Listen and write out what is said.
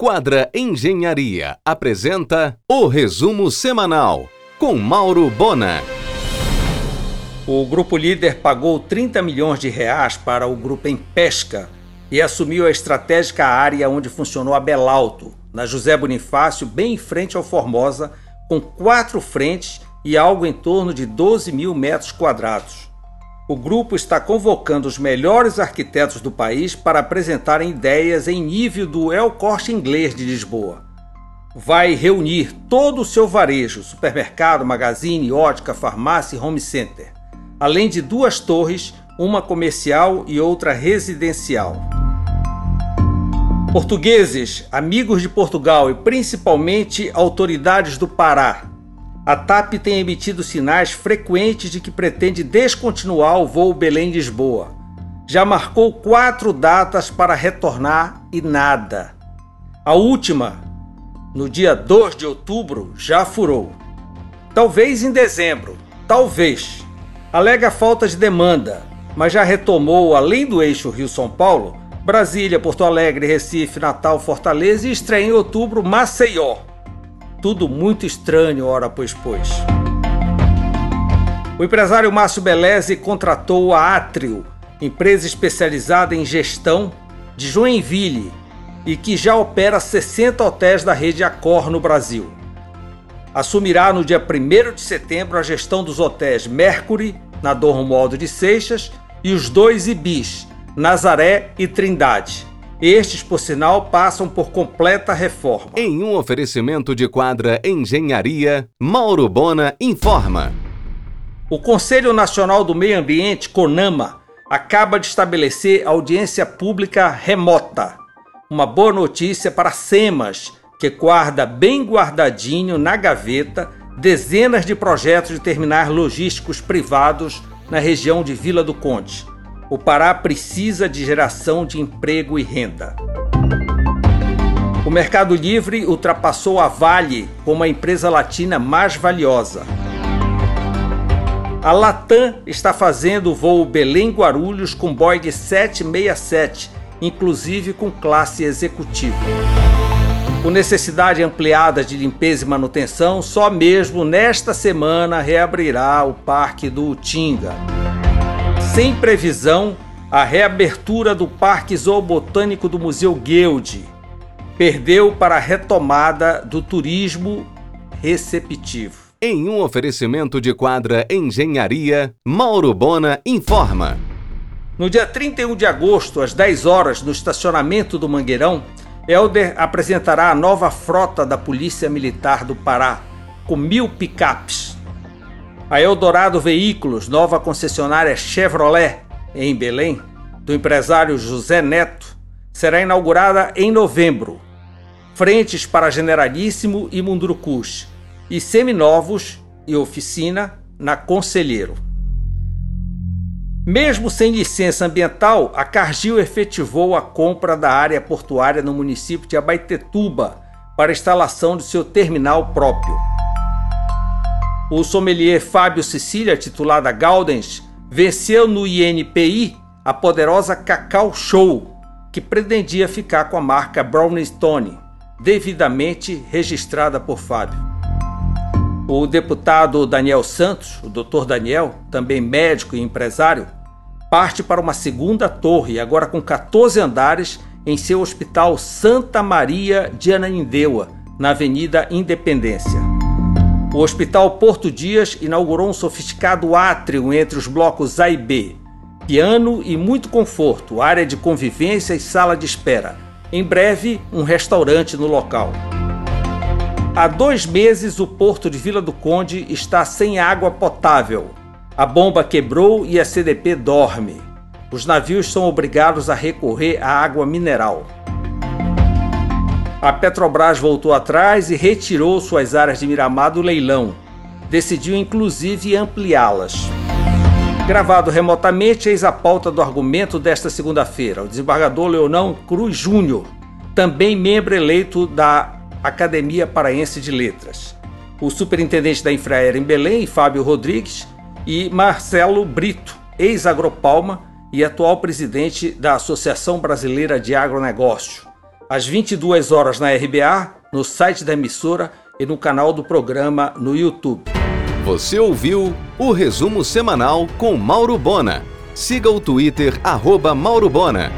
Quadra Engenharia apresenta o resumo semanal com Mauro Bona. O grupo líder pagou 30 milhões de reais para o grupo em pesca e assumiu a estratégica área onde funcionou a Belalto, na José Bonifácio, bem em frente ao Formosa, com quatro frentes e algo em torno de 12 mil metros quadrados o grupo está convocando os melhores arquitetos do país para apresentarem ideias em nível do El Corte Inglês de Lisboa. Vai reunir todo o seu varejo, supermercado, magazine, ótica, farmácia e home center, além de duas torres, uma comercial e outra residencial. Portugueses, amigos de Portugal e principalmente autoridades do Pará a TAP tem emitido sinais frequentes de que pretende descontinuar o voo Belém-Lisboa. Já marcou quatro datas para retornar e nada. A última, no dia 2 de outubro, já furou. Talvez em dezembro, talvez. Alega falta de demanda, mas já retomou, além do eixo Rio-São Paulo, Brasília, Porto Alegre, Recife, Natal, Fortaleza e estreia em outubro Maceió tudo muito estranho, ora pois pois. O empresário Márcio Beleze contratou a Atrio, empresa especializada em gestão de Joinville e que já opera 60 hotéis da rede Accor no Brasil. Assumirá no dia 1 de setembro a gestão dos hotéis Mercury, na Dom Romualdo de Seixas, e os dois Ibis, Nazaré e Trindade. Estes, por sinal, passam por completa reforma. Em um oferecimento de quadra Engenharia, Mauro Bona informa. O Conselho Nacional do Meio Ambiente, CONAMA, acaba de estabelecer audiência pública remota. Uma boa notícia para SEMAS, que guarda bem guardadinho na gaveta dezenas de projetos de terminais logísticos privados na região de Vila do Conde. O Pará precisa de geração de emprego e renda. O Mercado Livre ultrapassou a Vale como a empresa latina mais valiosa. A Latam está fazendo o voo Belém-Guarulhos com Boeing 767, inclusive com classe executiva. Com necessidade ampliada de limpeza e manutenção, só mesmo nesta semana reabrirá o Parque do Utinga sem previsão a reabertura do Parque Zoobotânico do Museu Guild. Perdeu para a retomada do turismo receptivo. Em um oferecimento de quadra Engenharia, Mauro Bona informa. No dia 31 de agosto, às 10 horas, no estacionamento do Mangueirão, Helder apresentará a nova frota da Polícia Militar do Pará, com mil picapes a Eldorado Veículos, nova concessionária Chevrolet em Belém, do empresário José Neto, será inaugurada em novembro. Frentes para Generalíssimo e Mundurucus e seminovos e oficina na Conselheiro. Mesmo sem licença ambiental, a Cargill efetivou a compra da área portuária no município de Abaetetuba para instalação de seu terminal próprio. O sommelier Fábio Cecília, titulada Gaudens, venceu no INPI a poderosa Cacau Show, que pretendia ficar com a marca Brownie Stone, devidamente registrada por Fábio. O deputado Daniel Santos, o doutor Daniel, também médico e empresário, parte para uma segunda torre, agora com 14 andares, em seu hospital Santa Maria de Ananindeua, na Avenida Independência. O Hospital Porto Dias inaugurou um sofisticado átrio entre os blocos A e B. Piano e muito conforto, área de convivência e sala de espera. Em breve, um restaurante no local. Há dois meses, o porto de Vila do Conde está sem água potável. A bomba quebrou e a CDP dorme. Os navios são obrigados a recorrer à água mineral. A Petrobras voltou atrás e retirou suas áreas de Miramar do leilão. Decidiu inclusive ampliá-las. Gravado remotamente, eis a pauta do argumento desta segunda-feira. O desembargador Leonão Cruz Júnior, também membro eleito da Academia Paraense de Letras. O superintendente da Infraero em Belém, Fábio Rodrigues, e Marcelo Brito, ex-Agropalma e atual presidente da Associação Brasileira de Agronegócio às 22 horas na RBA, no site da emissora e no canal do programa no YouTube. Você ouviu o resumo semanal com Mauro Bona. Siga o Twitter arroba Mauro Bona.